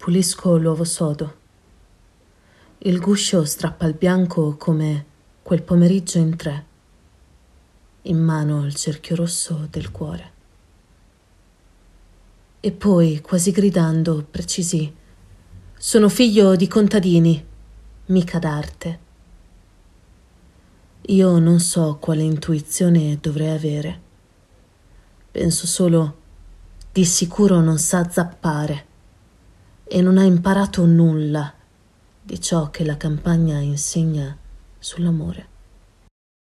Pulisco l'uovo sodo. Il guscio strappa il bianco come quel pomeriggio in tre. In mano il cerchio rosso del cuore. E poi, quasi gridando, precisì: Sono figlio di contadini, mica d'arte. Io non so quale intuizione dovrei avere. Penso solo, di sicuro non sa zappare e non ha imparato nulla di ciò che la campagna insegna sull'amore.